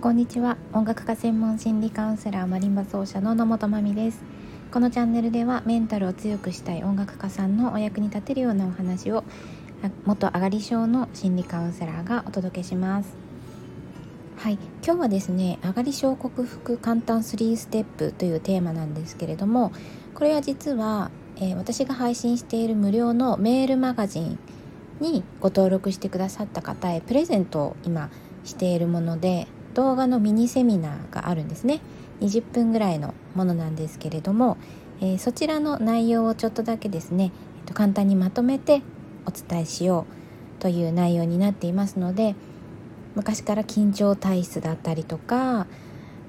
こんにちは。音楽家専門心理カウンセラーマリンバ奏者の野本真美です。このチャンネルではメンタルを強くしたい音楽家さんのお役に立てるようなお話を元上がり症の心理カウンセラーがお届けします。はい。今日はですね上がり症克服簡単3ステップというテーマなんですけれどもこれは実は、えー、私が配信している無料のメールマガジンにご登録してくださった方へプレゼントを今しているもので動画のミニセミナーがあるんですね20分ぐらいのものなんですけれども、えー、そちらの内容をちょっとだけですね、えー、と簡単にまとめてお伝えしようという内容になっていますので昔から緊張体質だったりとか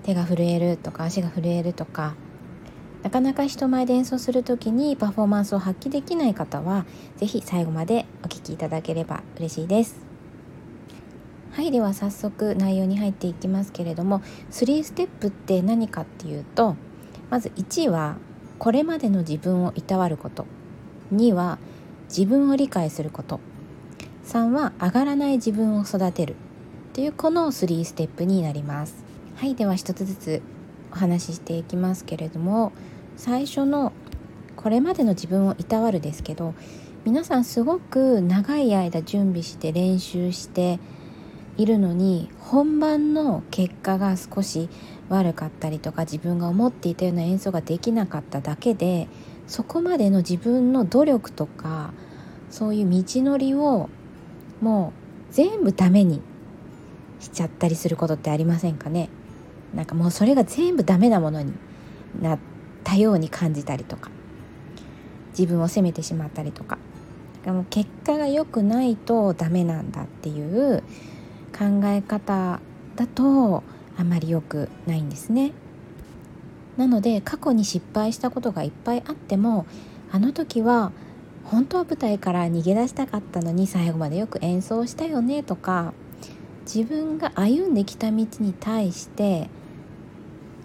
手が震えるとか足が震えるとかなかなか人前で演奏する時にパフォーマンスを発揮できない方は是非最後までお聴きいただければ嬉しいです。はいでは早速内容に入っていきますけれども3ステップって何かっていうとまず1はこれまでの自分をいたわること。2は自分を理解すること。3は上がらない自分を育てるというこの3ステップになります。はいでは一つずつお話ししていきますけれども最初のこれまでの自分をいたわるですけど皆さんすごく長い間準備して練習しているのに本番の結果が少し悪かったりとか自分が思っていたような演奏ができなかっただけでそこまでの自分の努力とかそういう道のりをもう全部ダメにしちゃったりすることってありませんかね？なんかもうそれが全部ダメなものになったように感じたりとか。自分を責めてしまったりとか。も結果が良くないとダメなんだっていう考え方だとあまり良くないんですね。なので過去に失敗したことがいっぱいあってもあの時は本当は舞台から逃げ出したかったのに最後までよく演奏したよねとか自分が歩んできた道に対して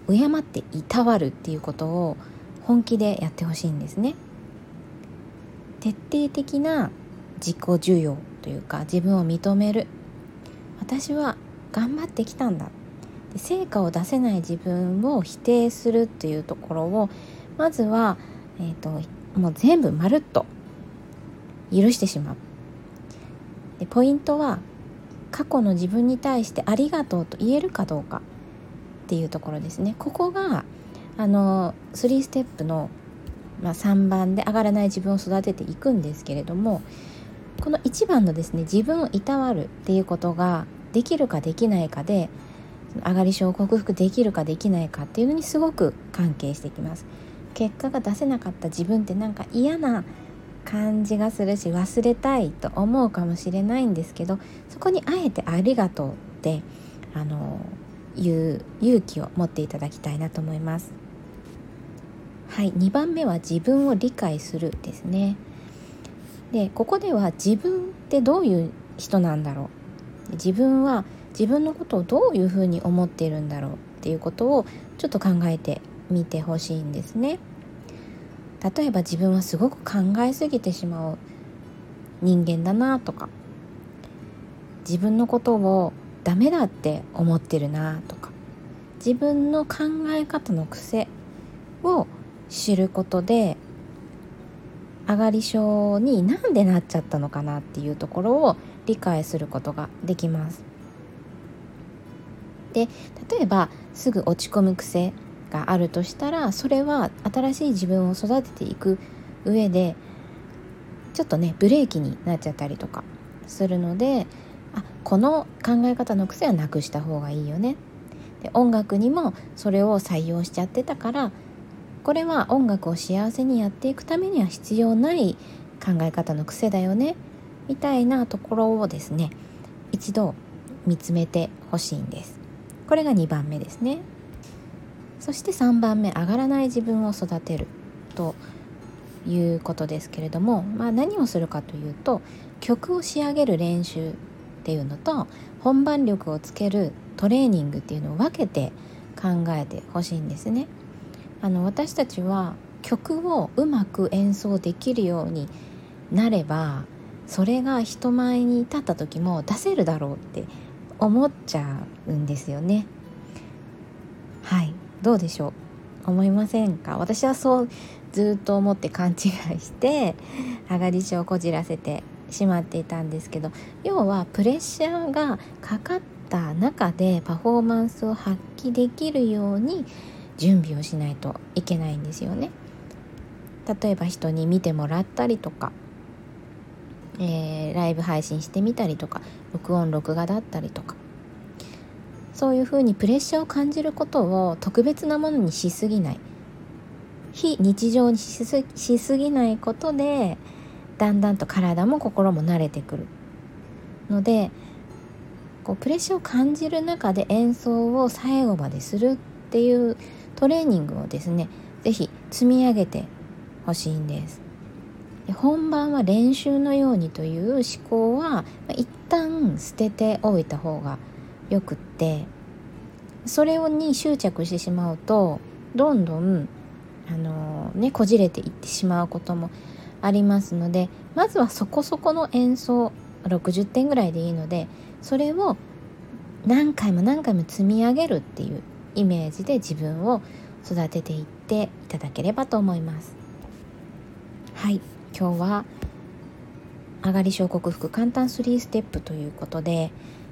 敬っていたわるっていうことを本気でやってほしいんですね。徹底的な自己需要というか自分を認める私は頑張ってきたんだ。成果を出せない自分を否定するっていうところをまずは、えーと、もう全部まるっと許してしまう。でポイントは過去の自分に対してありがとうと言えるかどうかっていうところですね。ここがあの3ステップの、まあ、3番で上がらない自分を育てていくんですけれどもこの1番のですね自分をいたわるっていうことができるかできないかで上がり症を克服できるかできないかっていうのにすごく関係してきます。結果が出せなかった自分ってなんか嫌な感じがするし忘れたいと思うかもしれないんですけどそこにあえて「ありがとう」ってあのいう勇気を持っていただきたいなと思います。はい2番目は自分を理解するですね。でここでは自分ってどういう人なんだろう？自分は自分のことをどういうふうに思っているんだろうっていうことをちょっと考えてみてほしいんですね。例えば自分はすごく考えすぎてしまう人間だなとか。自分のことをダメだって思ってるなとか。自分の考え方の癖を知ることで上がり症になんでなっちゃったのかなっていうところを理解することができます。で例えばすぐ落ち込む癖があるとしたらそれは新しい自分を育てていく上でちょっとねブレーキになっちゃったりとかするのであこの考え方の癖はなくした方がいいよねで音楽にもそれを採用しちゃってたからこれは音楽を幸せにやっていくためには必要ない考え方の癖だよね。みたいなところをですね一度見つめてほしいんです。これが2番目ですね。そして3番目上がらない自分を育てるということですけれども、まあ、何をするかというと曲を仕上げる練習っていうのと本番力をつけるトレーニングっていうのを分けて考えてほしいんですね。あの私たちは曲をうまく演奏できるようになればそれが人前に立った時も出せるだろうって思っちゃうんですよね。はい。どうでしょう？思いませんか？私はそうずっと思って勘違いして上がり症をこじらせてしまっていたんですけど要はプレッシャーがかかった中でパフォーマンスを発揮できるように準備をしないといけないんですよね。例えば人に見てもらったりとか、えー、ライブ配信してみたりとか録音録画だったりとか。そういうふうにプレッシャーを感じることを特別なものにしすぎない。非日常にしすぎないことでだんだんと体も心も慣れてくる。のでこうプレッシャーを感じる中で演奏を最後までする。っっていうトレーニングをですね是非積み上げてほしいんです。で本番は練習のようにという思考は、ま、一旦捨てておいた方がよくってそれに執着してしまうとどんどんあの、ねこじれていってしまうこともありますのでまずはそこそこの演奏60点ぐらいでいいのでそれを何回も何回も積み上げるっていうイメージで自分を育てていっていただければと思います。はい。今日は上がり症克服簡単3ステップということで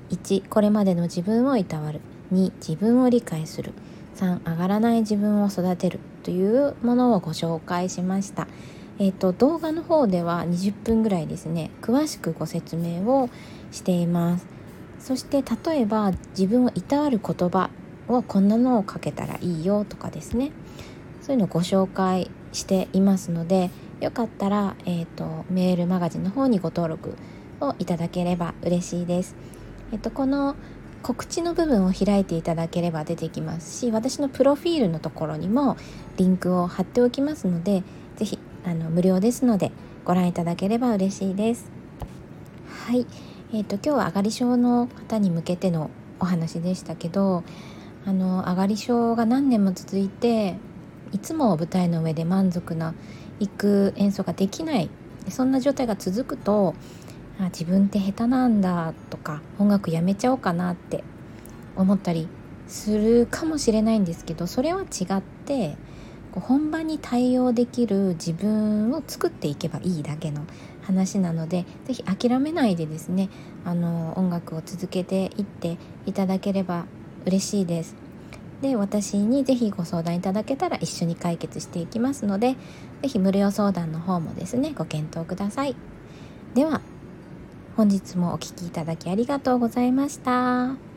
1これまでの自分をいたわる。2自分を理解する。3上がらない自分を育てるというものをご紹介しました。えーと、動画の方では20分ぐらいですね詳しくご説明をしています。そして例えば自分をいたわる言葉をこんなのをかけたらいいよとかですね。そういうのをご紹介していますのでよかったら、えーと、メールマガジンの方にご登録をいただければ嬉しいです。えっ、ー、と、この告知の部分を開いていただければ出てきますし私のプロフィールのところにもリンクを貼っておきますので是非あの無料ですのでご覧いただければ嬉しいです。はい。えーと、今日は上がり症の方に向けてのお話でしたけどあの上がり症が何年も続いていつも舞台の上で満足な行く演奏ができない。そんな状態が続くとあ自分って下手なんだとか音楽やめちゃおうかなって思ったりするかもしれないんですけどそれは違って本番に対応できる自分を作っていけばいいだけの話なので是非諦めないでですねあの音楽を続けていっていただければ嬉しいです。で私に是非ご相談いただけたら一緒に解決していきますので是非無料相談の方もですねご検討ください。では本日もお聴きいただきありがとうございました。